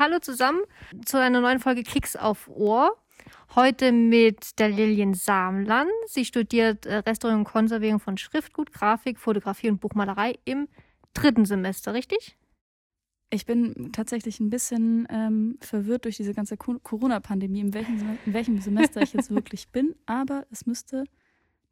Hallo zusammen zu einer neuen Folge Kicks auf Ohr. Heute mit der Lilien Samlan. Sie studiert äh, Restaurierung und Konservierung von Schriftgut, Grafik, Fotografie und Buchmalerei im dritten Semester, richtig? Ich bin tatsächlich ein bisschen ähm, verwirrt durch diese ganze Corona-Pandemie, in welchem, in welchem Semester ich jetzt wirklich bin, aber es müsste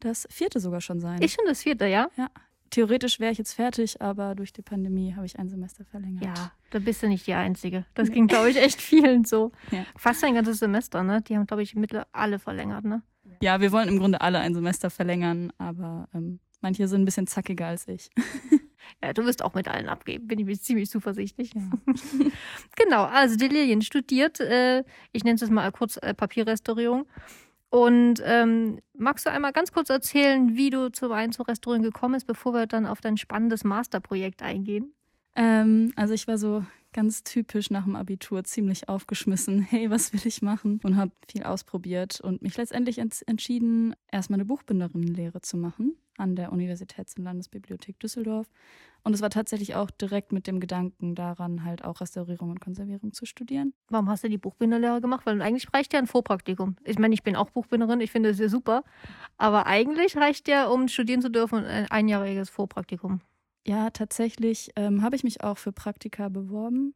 das vierte sogar schon sein. Ich schon das vierte, ja? Ja. Theoretisch wäre ich jetzt fertig, aber durch die Pandemie habe ich ein Semester verlängert. Ja, da bist du nicht die Einzige. Das nee. ging, glaube ich, echt vielen so. Ja. Fast ein ganzes Semester, ne? Die haben, glaube ich, mittlerweile alle verlängert, ne? Ja, wir wollen im Grunde alle ein Semester verlängern, aber ähm, manche sind ein bisschen zackiger als ich. Ja, du wirst auch mit allen abgeben, bin ich mir ziemlich zuversichtlich. Ja. genau, also die Lilien studiert, äh, ich nenne es mal kurz äh, Papierrestaurierung. Und ähm, magst du einmal ganz kurz erzählen, wie du zur Wein zur Restaurierung gekommen bist, bevor wir dann auf dein spannendes Masterprojekt eingehen? Ähm, also ich war so ganz typisch nach dem Abitur ziemlich aufgeschmissen. Hey, was will ich machen? Und habe viel ausprobiert und mich letztendlich ents entschieden, erstmal eine Buchbinderinnenlehre zu machen an der Universitäts- und Landesbibliothek Düsseldorf. Und es war tatsächlich auch direkt mit dem Gedanken daran, halt auch Restaurierung und Konservierung zu studieren. Warum hast du die Buchbinderlehre gemacht? Weil eigentlich reicht ja ein Vorpraktikum. Ich meine, ich bin auch Buchbinderin, ich finde es ja super. Aber eigentlich reicht ja, um studieren zu dürfen, ein einjähriges Vorpraktikum. Ja, tatsächlich ähm, habe ich mich auch für Praktika beworben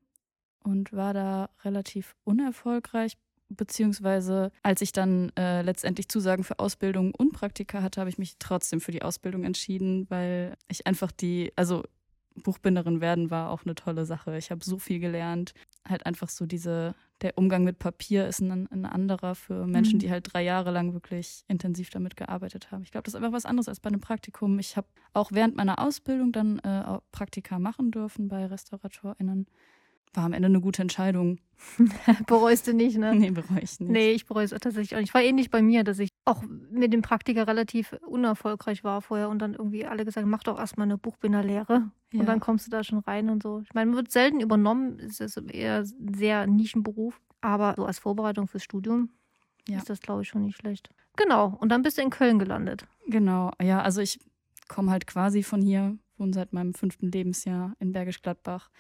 und war da relativ unerfolgreich. Beziehungsweise, als ich dann äh, letztendlich Zusagen für Ausbildung und Praktika hatte, habe ich mich trotzdem für die Ausbildung entschieden, weil ich einfach die, also Buchbinderin werden war auch eine tolle Sache. Ich habe so viel gelernt. Halt einfach so diese, der Umgang mit Papier ist ein, ein anderer für Menschen, mhm. die halt drei Jahre lang wirklich intensiv damit gearbeitet haben. Ich glaube, das ist einfach was anderes als bei einem Praktikum. Ich habe auch während meiner Ausbildung dann äh, Praktika machen dürfen bei RestauratorInnen. War am Ende eine gute Entscheidung. Bereust du nicht, ne? Nee, bereue ich nicht. Nee, ich bereue es tatsächlich auch nicht. War ähnlich bei mir, dass ich auch mit dem Praktiker relativ unerfolgreich war vorher und dann irgendwie alle gesagt, mach doch erstmal eine Buchbinderlehre. Ja. Und dann kommst du da schon rein und so. Ich meine, man wird selten übernommen, es ist eher ein sehr Nischenberuf. Aber so als Vorbereitung fürs Studium ja. ist das, glaube ich, schon nicht schlecht. Genau. Und dann bist du in Köln gelandet. Genau. Ja, also ich komme halt quasi von hier, wohne seit meinem fünften Lebensjahr in Bergisch Gladbach.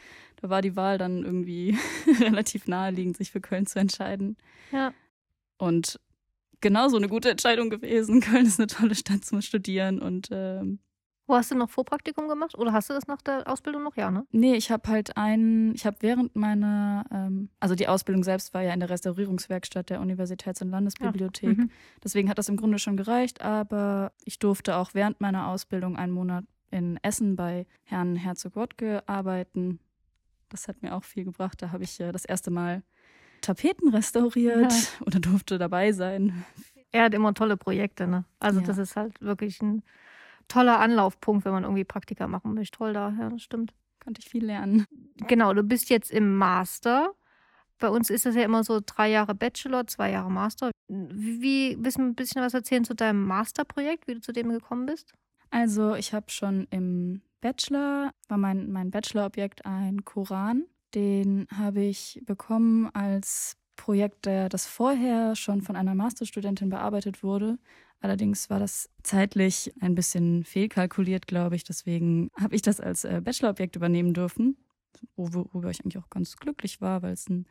Da war die Wahl dann irgendwie relativ naheliegend, sich für Köln zu entscheiden. Ja. Und genauso eine gute Entscheidung gewesen. Köln ist eine tolle Stadt zum Studieren und ähm, wo hast du noch Vorpraktikum gemacht? Oder hast du das nach der Ausbildung noch? Ja, ne? Nee, ich habe halt ein, ich habe während meiner, ähm, also die Ausbildung selbst war ja in der Restaurierungswerkstatt der Universitäts- und Landesbibliothek. Mhm. Deswegen hat das im Grunde schon gereicht, aber ich durfte auch während meiner Ausbildung einen Monat in Essen bei Herrn Herzog Wodke arbeiten. Das hat mir auch viel gebracht. Da habe ich äh, das erste Mal Tapeten restauriert ja. oder durfte dabei sein. Er hat immer tolle Projekte, ne? Also ja. das ist halt wirklich ein toller Anlaufpunkt, wenn man irgendwie Praktika machen möchte. Toll da, ja, das stimmt. Konnte ich viel lernen. Genau, du bist jetzt im Master. Bei uns ist das ja immer so drei Jahre Bachelor, zwei Jahre Master. Wie, willst du ein bisschen was erzählen zu deinem Masterprojekt, wie du zu dem gekommen bist? Also, ich habe schon im Bachelor, war mein, mein Bachelorobjekt ein Koran. Den habe ich bekommen als Projekt, das vorher schon von einer Masterstudentin bearbeitet wurde. Allerdings war das zeitlich ein bisschen fehlkalkuliert, glaube ich. Deswegen habe ich das als äh, Bachelorobjekt übernehmen dürfen, worüber ich eigentlich auch ganz glücklich war, weil es ein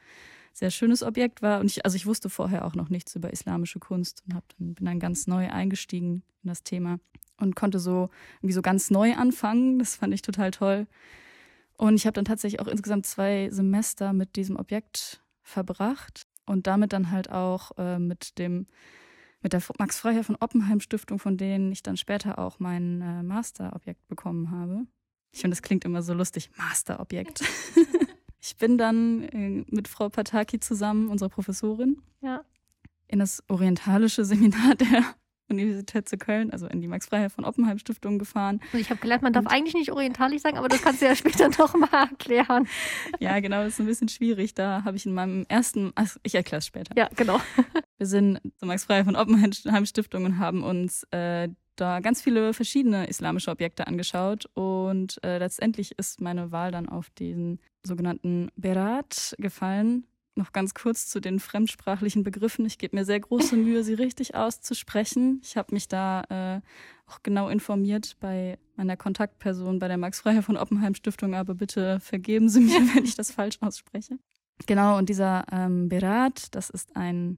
sehr schönes Objekt war. Und ich, also ich wusste vorher auch noch nichts über islamische Kunst und hab dann, bin dann ganz neu eingestiegen in das Thema und konnte so irgendwie so ganz neu anfangen. Das fand ich total toll. Und ich habe dann tatsächlich auch insgesamt zwei Semester mit diesem Objekt verbracht und damit dann halt auch äh, mit dem mit der Max Freiherr von Oppenheim Stiftung, von denen ich dann später auch mein äh, Masterobjekt bekommen habe. Ich finde, das klingt immer so lustig, Masterobjekt. ich bin dann äh, mit Frau Pataki zusammen, unserer Professorin, ja. in das orientalische Seminar der Universität zu Köln, also in die Max Freiherr von Oppenheim Stiftung gefahren. Und ich habe gelernt, man darf und eigentlich nicht orientalisch sagen, aber das kannst du ja später noch mal erklären. Ja, genau, das ist ein bisschen schwierig. Da habe ich in meinem ersten, ach, ich erkläre es später. Ja, genau. Wir sind zur Max Freiherr von Oppenheim Stiftung und haben uns äh, da ganz viele verschiedene islamische Objekte angeschaut und äh, letztendlich ist meine Wahl dann auf den sogenannten Berat gefallen noch ganz kurz zu den fremdsprachlichen Begriffen. Ich gebe mir sehr große Mühe, sie richtig auszusprechen. Ich habe mich da äh, auch genau informiert bei meiner Kontaktperson bei der Max Freiherr von Oppenheim Stiftung, aber bitte vergeben Sie mir, wenn ich das falsch ausspreche. Genau, und dieser ähm, Berat, das ist ein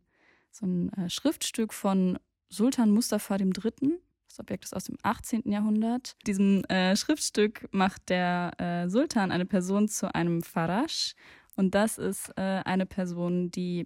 so ein äh, Schriftstück von Sultan Mustafa III. Das Objekt ist aus dem 18. Jahrhundert. Diesem äh, Schriftstück macht der äh, Sultan eine Person zu einem Farash. Und das ist äh, eine Person, die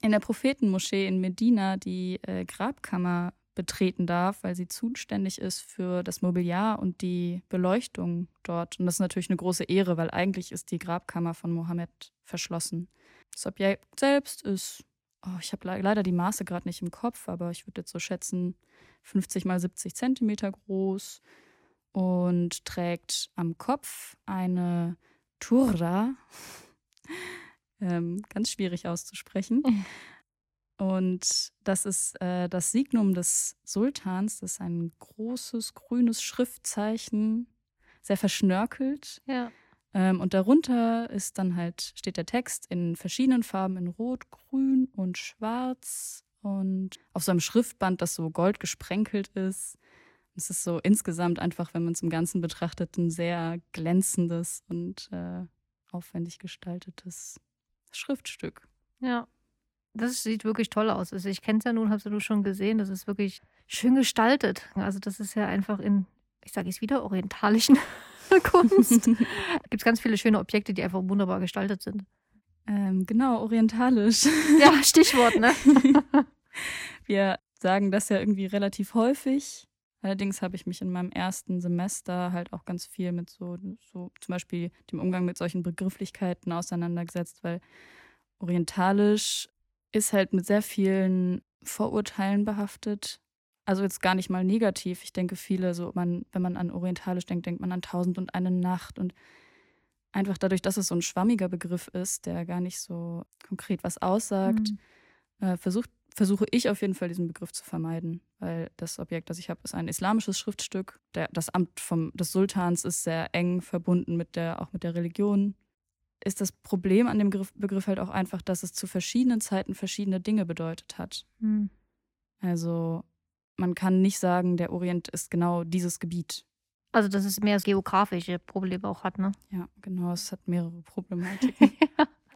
in der Prophetenmoschee in Medina die äh, Grabkammer betreten darf, weil sie zuständig ist für das Mobiliar und die Beleuchtung dort. Und das ist natürlich eine große Ehre, weil eigentlich ist die Grabkammer von Mohammed verschlossen. Das Objekt selbst ist, oh, ich habe leider die Maße gerade nicht im Kopf, aber ich würde jetzt so schätzen, 50 mal 70 Zentimeter groß und trägt am Kopf eine Turra. ähm, ganz schwierig auszusprechen. Und das ist äh, das Signum des Sultans. Das ist ein großes grünes Schriftzeichen, sehr verschnörkelt. Ja. Ähm, und darunter ist dann halt, steht der Text in verschiedenen Farben, in Rot, Grün und Schwarz. Und auf so einem Schriftband, das so gold gesprenkelt ist. Es ist so insgesamt einfach, wenn man es im Ganzen betrachtet, ein sehr glänzendes und äh, aufwendig gestaltetes Schriftstück. Ja, das sieht wirklich toll aus. Also ich kenne es ja nun, hast du schon gesehen. Das ist wirklich schön gestaltet. Also das ist ja einfach in, ich sage es wieder, orientalischen Kunst. gibt es ganz viele schöne Objekte, die einfach wunderbar gestaltet sind. Ähm, genau, orientalisch. Ja, Stichwort, ne? Wir sagen das ja irgendwie relativ häufig. Allerdings habe ich mich in meinem ersten Semester halt auch ganz viel mit so, so zum Beispiel dem Umgang mit solchen Begrifflichkeiten auseinandergesetzt, weil orientalisch ist halt mit sehr vielen Vorurteilen behaftet. Also jetzt gar nicht mal negativ. Ich denke, viele, so man, wenn man an orientalisch denkt, denkt man an Tausend und eine Nacht und einfach dadurch, dass es so ein schwammiger Begriff ist, der gar nicht so konkret was aussagt, mhm. äh, versucht, versuche ich auf jeden Fall diesen Begriff zu vermeiden, weil das Objekt, das ich habe, ist ein islamisches Schriftstück. Der, das Amt vom, des Sultans ist sehr eng verbunden mit der, auch mit der Religion ist das Problem an dem Begriff halt auch einfach, dass es zu verschiedenen Zeiten verschiedene Dinge bedeutet hat. Mhm. Also man kann nicht sagen, der Orient ist genau dieses Gebiet. Also dass es mehr geografische Probleme auch hat, ne? Ja, genau, es hat mehrere Problematiken.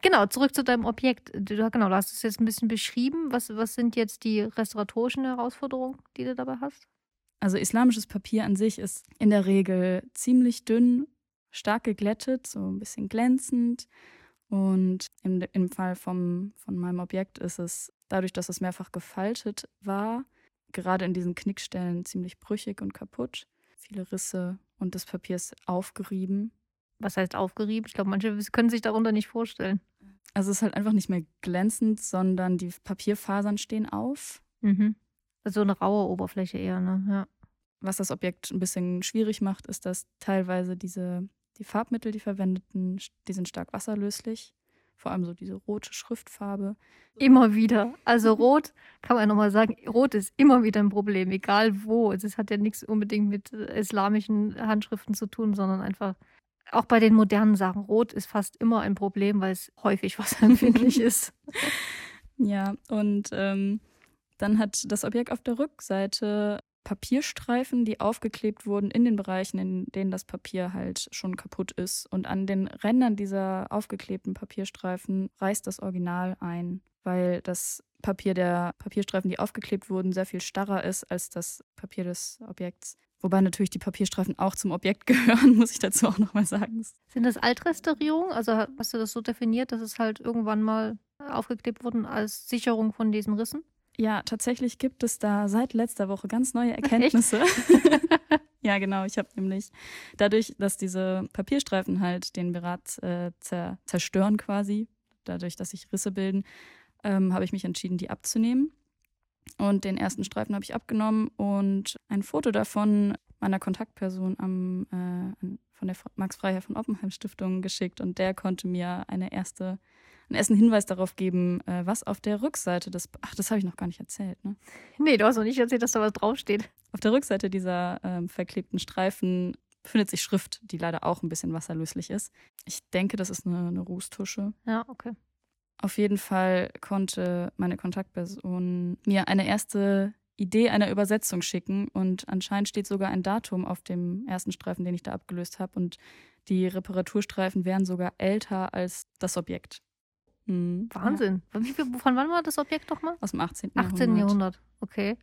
Genau, zurück zu deinem Objekt. Du, genau, du hast es jetzt ein bisschen beschrieben. Was, was sind jetzt die restauratorischen Herausforderungen, die du dabei hast? Also islamisches Papier an sich ist in der Regel ziemlich dünn stark geglättet, so ein bisschen glänzend. Und im, im Fall vom, von meinem Objekt ist es dadurch, dass es mehrfach gefaltet war, gerade in diesen Knickstellen ziemlich brüchig und kaputt. Viele Risse und das Papier ist aufgerieben. Was heißt aufgerieben? Ich glaube, manche können sich darunter nicht vorstellen. Also es ist halt einfach nicht mehr glänzend, sondern die Papierfasern stehen auf. Mhm. Also eine raue Oberfläche eher, ne? Ja. Was das Objekt ein bisschen schwierig macht, ist, dass teilweise diese die Farbmittel, die verwendeten, die sind stark wasserlöslich. Vor allem so diese rote Schriftfarbe. Immer wieder. Also rot, kann man ja nochmal sagen, rot ist immer wieder ein Problem, egal wo. Es hat ja nichts unbedingt mit äh, islamischen Handschriften zu tun, sondern einfach auch bei den modernen Sachen. Rot ist fast immer ein Problem, weil es häufig wasserempfindlich ist. Ja, und ähm, dann hat das Objekt auf der Rückseite Papierstreifen, die aufgeklebt wurden in den Bereichen, in denen das Papier halt schon kaputt ist. Und an den Rändern dieser aufgeklebten Papierstreifen reißt das Original ein, weil das Papier der Papierstreifen, die aufgeklebt wurden, sehr viel starrer ist als das Papier des Objekts. Wobei natürlich die Papierstreifen auch zum Objekt gehören, muss ich dazu auch nochmal sagen. Sind das Altrestaurierungen? Also hast du das so definiert, dass es halt irgendwann mal aufgeklebt wurden als Sicherung von diesen Rissen? Ja, tatsächlich gibt es da seit letzter Woche ganz neue Erkenntnisse. ja, genau. Ich habe nämlich dadurch, dass diese Papierstreifen halt den Berat äh, zer zerstören quasi, dadurch, dass sich Risse bilden, ähm, habe ich mich entschieden, die abzunehmen. Und den ersten Streifen habe ich abgenommen und ein Foto davon meiner Kontaktperson am, äh, von der Max Freiherr von Oppenheim Stiftung geschickt und der konnte mir eine erste einen ersten Hinweis darauf geben, äh, was auf der Rückseite des. Ach, das habe ich noch gar nicht erzählt, ne? Nee, du hast noch nicht erzählt, dass da was draufsteht. Auf der Rückseite dieser ähm, verklebten Streifen befindet sich Schrift, die leider auch ein bisschen wasserlöslich ist. Ich denke, das ist eine, eine Rußtusche. Ja, okay. Auf jeden Fall konnte meine Kontaktperson mir eine erste Idee einer Übersetzung schicken und anscheinend steht sogar ein Datum auf dem ersten Streifen, den ich da abgelöst habe und die Reparaturstreifen wären sogar älter als das Objekt. Mhm. Wahnsinn. Ja. Von wann war das Objekt doch mal? Aus dem 18. 18. Jahrhundert. Jahrhundert. Okay.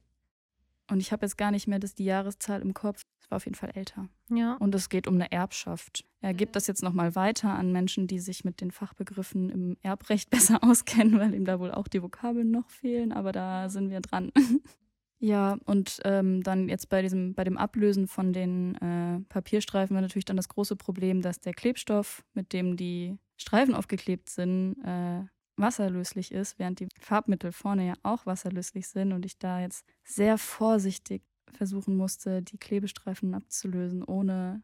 Und ich habe jetzt gar nicht mehr das, die Jahreszahl im Kopf. Es war auf jeden Fall älter. Ja. Und es geht um eine Erbschaft. Er gibt das jetzt nochmal weiter an Menschen, die sich mit den Fachbegriffen im Erbrecht besser auskennen, weil ihm da wohl auch die Vokabeln noch fehlen, aber da sind wir dran. ja, und ähm, dann jetzt bei diesem, bei dem Ablösen von den äh, Papierstreifen war natürlich dann das große Problem, dass der Klebstoff, mit dem die Streifen aufgeklebt sind, äh, wasserlöslich ist, während die Farbmittel vorne ja auch wasserlöslich sind und ich da jetzt sehr vorsichtig versuchen musste, die Klebestreifen abzulösen, ohne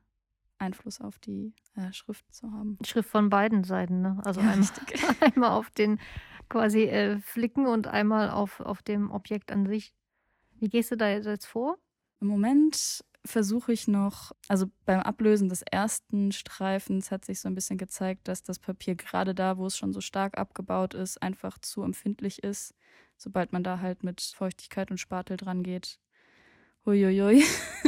Einfluss auf die äh, Schrift zu haben. Schrift von beiden Seiten, ne? Also ja, einmal, einmal, auf den quasi äh, Flicken und einmal auf, auf dem Objekt an sich. Wie gehst du da jetzt vor? Im Moment versuche ich noch, also beim Ablösen des ersten Streifens hat sich so ein bisschen gezeigt, dass das Papier gerade da, wo es schon so stark abgebaut ist, einfach zu empfindlich ist. Sobald man da halt mit Feuchtigkeit und Spatel dran geht. Huiuiui.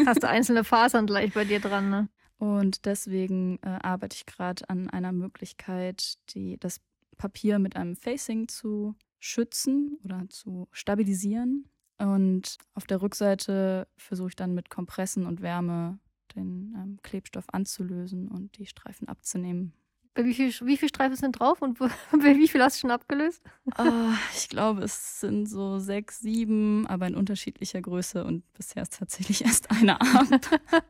Hast du einzelne Fasern gleich bei dir dran, ne? Und deswegen äh, arbeite ich gerade an einer Möglichkeit, die, das Papier mit einem Facing zu schützen oder zu stabilisieren. Und auf der Rückseite versuche ich dann mit Kompressen und Wärme den ähm, Klebstoff anzulösen und die Streifen abzunehmen. Wie viele wie viel Streifen sind drauf und wie viel hast du schon abgelöst? Oh, ich glaube, es sind so sechs, sieben, aber in unterschiedlicher Größe und bisher ist tatsächlich erst eine ab.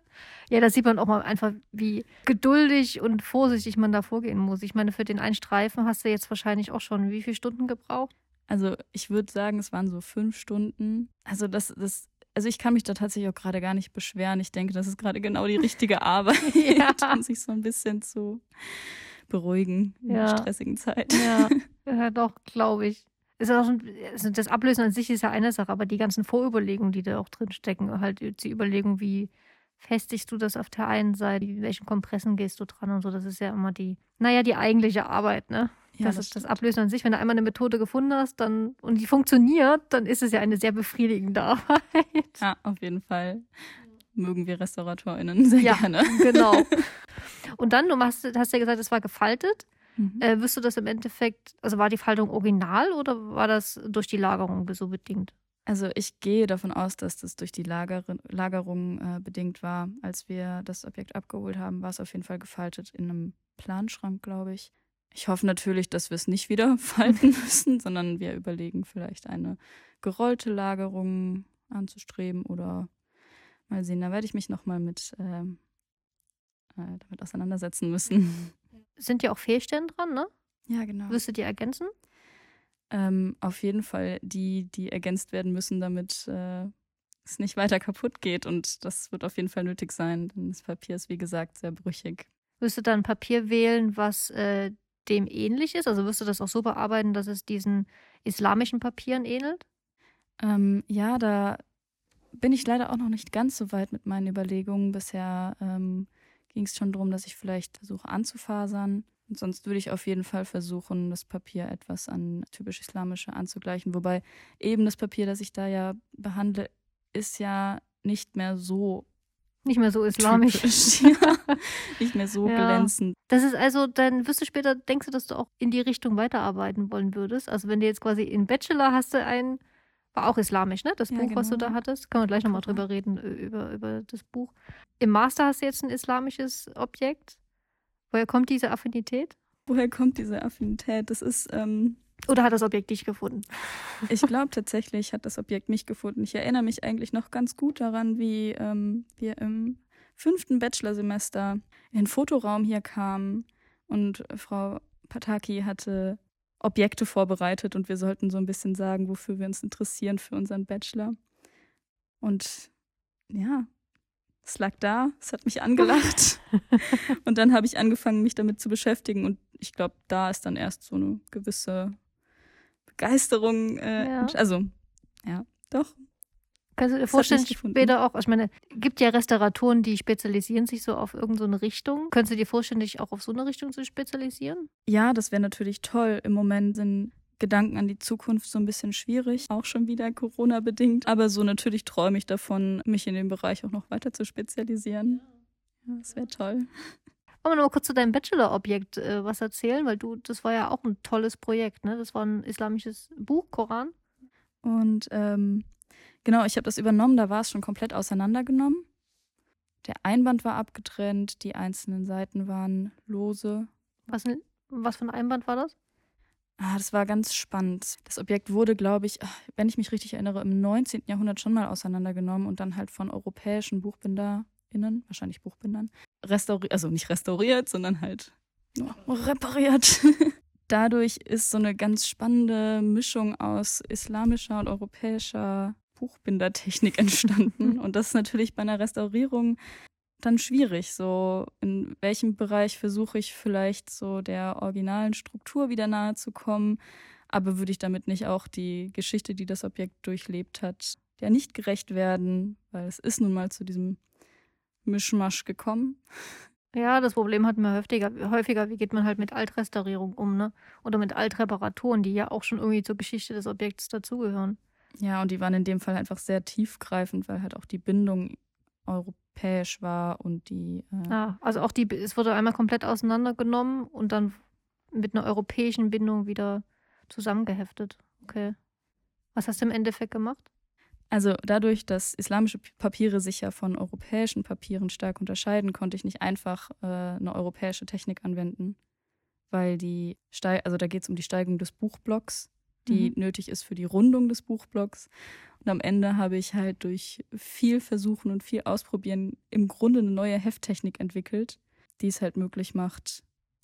ja, da sieht man auch mal einfach, wie geduldig und vorsichtig man da vorgehen muss. Ich meine, für den einen Streifen hast du jetzt wahrscheinlich auch schon wie viele Stunden gebraucht? Also ich würde sagen, es waren so fünf Stunden. Also das, das, also ich kann mich da tatsächlich auch gerade gar nicht beschweren. Ich denke, das ist gerade genau die richtige Arbeit, ja. um sich so ein bisschen zu beruhigen in ja. der stressigen Zeit. Ja, ja doch, glaube ich. Also das Ablösen an sich ist ja eine Sache, aber die ganzen Vorüberlegungen, die da auch drin stecken, halt die Überlegung, wie festigst du das auf der einen Seite, welchen Kompressen gehst du dran und so, das ist ja immer die, naja, die eigentliche Arbeit, ne? Ja, das, das ist das Ablösen an sich. Wenn du einmal eine Methode gefunden hast dann, und die funktioniert, dann ist es ja eine sehr befriedigende Arbeit. Ja, auf jeden Fall. Mögen wir RestauratorInnen sehr ja, gerne. Genau. Und dann, du machst, hast ja gesagt, es war gefaltet. Mhm. Äh, wirst du das im Endeffekt, also war die Faltung original oder war das durch die Lagerung so bedingt? Also ich gehe davon aus, dass das durch die Lager Lagerung äh, bedingt war. Als wir das Objekt abgeholt haben, war es auf jeden Fall gefaltet in einem Planschrank, glaube ich. Ich hoffe natürlich, dass wir es nicht wieder falten müssen, sondern wir überlegen vielleicht eine gerollte Lagerung anzustreben oder mal sehen. Da werde ich mich nochmal mit äh, äh, damit auseinandersetzen müssen. Sind ja auch Fehlstellen dran, ne? Ja, genau. Wirst du die ergänzen? Ähm, auf jeden Fall die, die ergänzt werden müssen, damit äh, es nicht weiter kaputt geht. Und das wird auf jeden Fall nötig sein, denn das Papier ist, wie gesagt, sehr brüchig. Wirst du dann Papier wählen, was äh, dem ähnlich ist? Also wirst du das auch so bearbeiten, dass es diesen islamischen Papieren ähnelt? Ähm, ja, da bin ich leider auch noch nicht ganz so weit mit meinen Überlegungen. Bisher ähm, ging es schon darum, dass ich vielleicht versuche anzufasern. Und sonst würde ich auf jeden Fall versuchen, das Papier etwas an typisch islamische anzugleichen. Wobei eben das Papier, das ich da ja behandle, ist ja nicht mehr so nicht mehr so islamisch. ja. Nicht mehr so ja. glänzend. Das ist also, dann wirst du später, denkst du, dass du auch in die Richtung weiterarbeiten wollen würdest? Also wenn du jetzt quasi in Bachelor hast du ein, war auch islamisch, ne? Das ja, Buch, genau. was du da genau. hattest. Können wir gleich nochmal drüber reden, über, über das Buch. Im Master hast du jetzt ein islamisches Objekt. Woher kommt diese Affinität? Woher kommt diese Affinität? Das ist. Ähm, Oder hat das Objekt dich gefunden? Ich glaube tatsächlich hat das Objekt mich gefunden. Ich erinnere mich eigentlich noch ganz gut daran, wie ähm, wir im fünften Bachelorsemester in den Fotoraum hier kamen und Frau Pataki hatte Objekte vorbereitet und wir sollten so ein bisschen sagen, wofür wir uns interessieren für unseren Bachelor. Und ja, es lag da, es hat mich angelacht. und dann habe ich angefangen, mich damit zu beschäftigen. Und ich glaube, da ist dann erst so eine gewisse Begeisterung. Äh, ja. Also, ja, doch. Kannst du dir vorstellen, später auch, ich meine, gibt ja Restauratoren, die spezialisieren sich so auf irgendeine so Richtung. Könntest du dir vorstellen, dich auch auf so eine Richtung zu spezialisieren? Ja, das wäre natürlich toll. Im Moment sind Gedanken an die Zukunft so ein bisschen schwierig, auch schon wieder Corona-bedingt. Aber so natürlich träume ich davon, mich in dem Bereich auch noch weiter zu spezialisieren. Ja, das wäre toll. Wollen wir noch mal kurz zu deinem Bachelor-Objekt äh, was erzählen, weil du, das war ja auch ein tolles Projekt, ne? Das war ein islamisches Buch, Koran. Und ähm, genau, ich habe das übernommen, da war es schon komplett auseinandergenommen. Der Einband war abgetrennt, die einzelnen Seiten waren lose. Was, was für ein Einband war das? Ah, das war ganz spannend. Das Objekt wurde, glaube ich, ah, wenn ich mich richtig erinnere, im 19. Jahrhundert schon mal auseinandergenommen und dann halt von europäischen BuchbinderInnen, wahrscheinlich Buchbindern, restauriert, also nicht restauriert, sondern halt nur repariert. Dadurch ist so eine ganz spannende Mischung aus islamischer und europäischer Buchbindertechnik entstanden. Und das ist natürlich bei einer Restaurierung dann schwierig. So, in welchem Bereich versuche ich vielleicht so der originalen Struktur wieder nahe zu kommen, aber würde ich damit nicht auch die Geschichte, die das Objekt durchlebt hat, ja nicht gerecht werden, weil es ist nun mal zu diesem Mischmasch gekommen. Ja, das Problem hatten wir häufiger, häufiger, wie geht man halt mit Altrestaurierung um, ne? Oder mit Altreparaturen, die ja auch schon irgendwie zur Geschichte des Objekts dazugehören. Ja, und die waren in dem Fall einfach sehr tiefgreifend, weil halt auch die Bindung europäisch war und die. Äh ja, also auch die, es wurde einmal komplett auseinandergenommen und dann mit einer europäischen Bindung wieder zusammengeheftet. Okay. Was hast du im Endeffekt gemacht? Also dadurch, dass islamische Papiere sich ja von europäischen Papieren stark unterscheiden, konnte ich nicht einfach äh, eine europäische Technik anwenden, weil die, Ste also da geht es um die Steigung des Buchblocks, die mhm. nötig ist für die Rundung des Buchblocks. Und am Ende habe ich halt durch viel Versuchen und viel Ausprobieren im Grunde eine neue Hefttechnik entwickelt, die es halt möglich macht,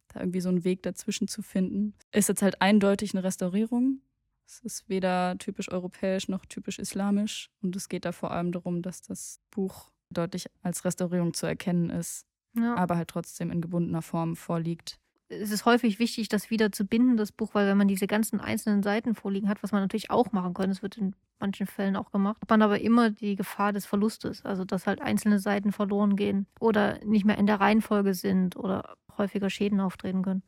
da irgendwie so einen Weg dazwischen zu finden. Ist jetzt halt eindeutig eine Restaurierung, es ist weder typisch europäisch noch typisch islamisch. Und es geht da vor allem darum, dass das Buch deutlich als Restaurierung zu erkennen ist, ja. aber halt trotzdem in gebundener Form vorliegt. Es ist häufig wichtig, das wieder zu binden, das Buch, weil wenn man diese ganzen einzelnen Seiten vorliegen hat, was man natürlich auch machen kann, das wird in manchen Fällen auch gemacht, hat man aber immer die Gefahr des Verlustes, also dass halt einzelne Seiten verloren gehen oder nicht mehr in der Reihenfolge sind oder häufiger Schäden auftreten können.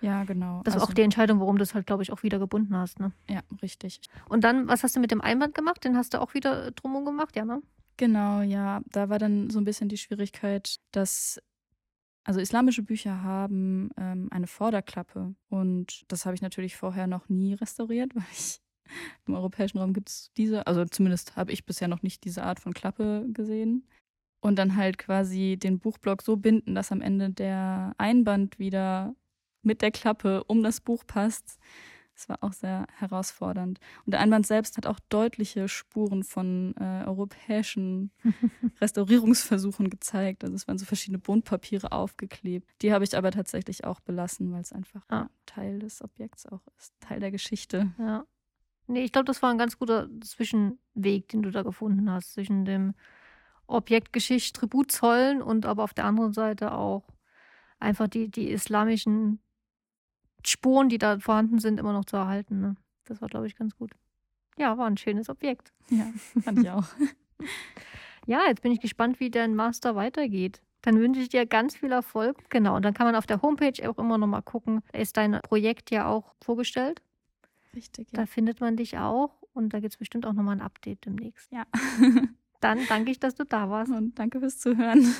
Ja, genau. Das ist also, auch die Entscheidung, warum du es halt, glaube ich, auch wieder gebunden hast. Ne? Ja, richtig. Und dann, was hast du mit dem Einband gemacht? Den hast du auch wieder drumherum gemacht, ja, ne? Genau, ja. Da war dann so ein bisschen die Schwierigkeit, dass also islamische Bücher haben ähm, eine Vorderklappe und das habe ich natürlich vorher noch nie restauriert, weil ich im europäischen Raum gibt es diese, also zumindest habe ich bisher noch nicht diese Art von Klappe gesehen. Und dann halt quasi den Buchblock so binden, dass am Ende der Einband wieder mit der Klappe um das Buch passt. Das war auch sehr herausfordernd. Und der Einband selbst hat auch deutliche Spuren von äh, europäischen Restaurierungsversuchen gezeigt. Also es waren so verschiedene Buntpapiere aufgeklebt. Die habe ich aber tatsächlich auch belassen, weil es einfach ah. Teil des Objekts auch ist, Teil der Geschichte. Ja. Nee, ich glaube, das war ein ganz guter Zwischenweg, den du da gefunden hast, zwischen dem Objektgeschicht Tribut zollen und aber auf der anderen Seite auch einfach die, die islamischen Spuren, die da vorhanden sind, immer noch zu erhalten. Ne? Das war, glaube ich, ganz gut. Ja, war ein schönes Objekt. Ja, fand ich auch. ja, jetzt bin ich gespannt, wie dein Master weitergeht. Dann wünsche ich dir ganz viel Erfolg. Genau, und dann kann man auf der Homepage auch immer noch mal gucken. Ist dein Projekt ja auch vorgestellt? Richtig, ja. Da findet man dich auch und da gibt es bestimmt auch noch mal ein Update demnächst. Ja. dann danke ich, dass du da warst. Und danke fürs Zuhören.